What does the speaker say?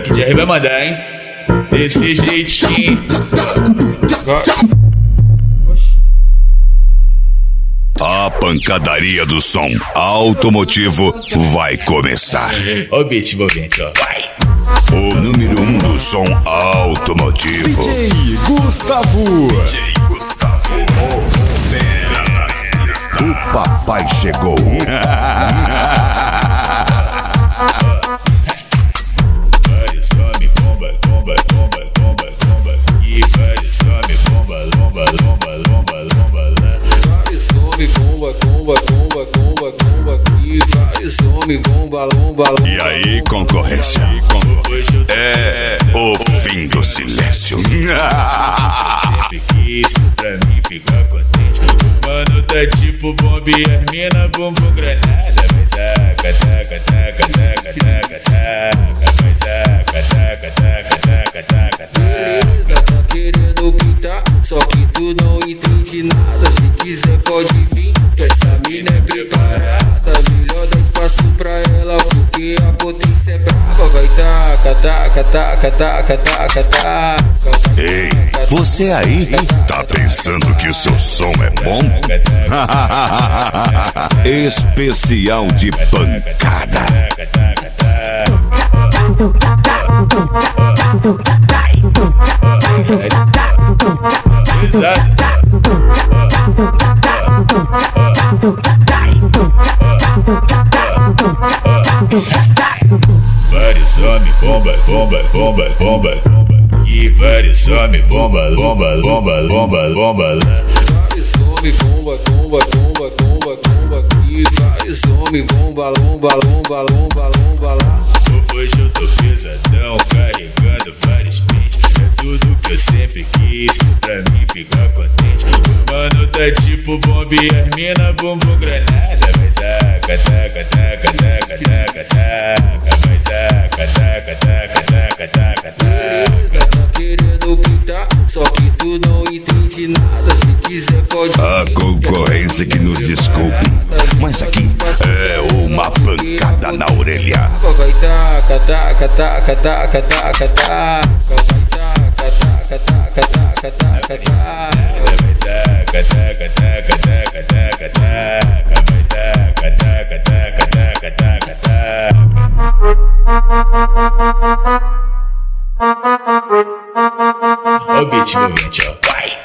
DJ vai mandar, hein? Desse jeitinho. A pancadaria do som automotivo vai começar. Ó o beat ó. Vai! O número um do som automotivo. DJ Gustavo. DJ Gustavo. O papai chegou. E aí, concorrência? É o fim do silêncio. sempre quis pra mim ficar contente. Mano, tá tipo bomba e as mina bumbum granada. Vai taca, taca, taca, taca, taca, taca. Vai taca, taca, taca, taca, taca, taca. Beleza, tá querendo pintar, só que tu não entende nada. Se quiser pode Ei, você aí tá pensando que o seu som é bom? Especial de pancada. Exato. Vários homem, bomba, bomba, bomba, bomba, bomba. E vários homem, bomba, bomba, bomba, bomba, bomba. Vários homem, bomba, bomba, bomba, bomba, bomba aqui. Vários homem, bomba, lomba, lomba, lomba, lomba lá. Hoje eu tô pesadão, carregando vários pentes. É tudo que eu sempre quis, pra mim ficar contente. Mano, tá tipo bomba e as mina bumbum granada. Vai taca, taca, taca, taca, taca, taca. Tu não entende nada. Se quiser pode A concorrência que nos desculpe, mas aqui é uma pancada na orelha. Vai taca, taca, taca, taca, taca, taca. Vai taca, taca, taca, taca, taca, taca. Vai taca, taca, taca, bitch will get your wife.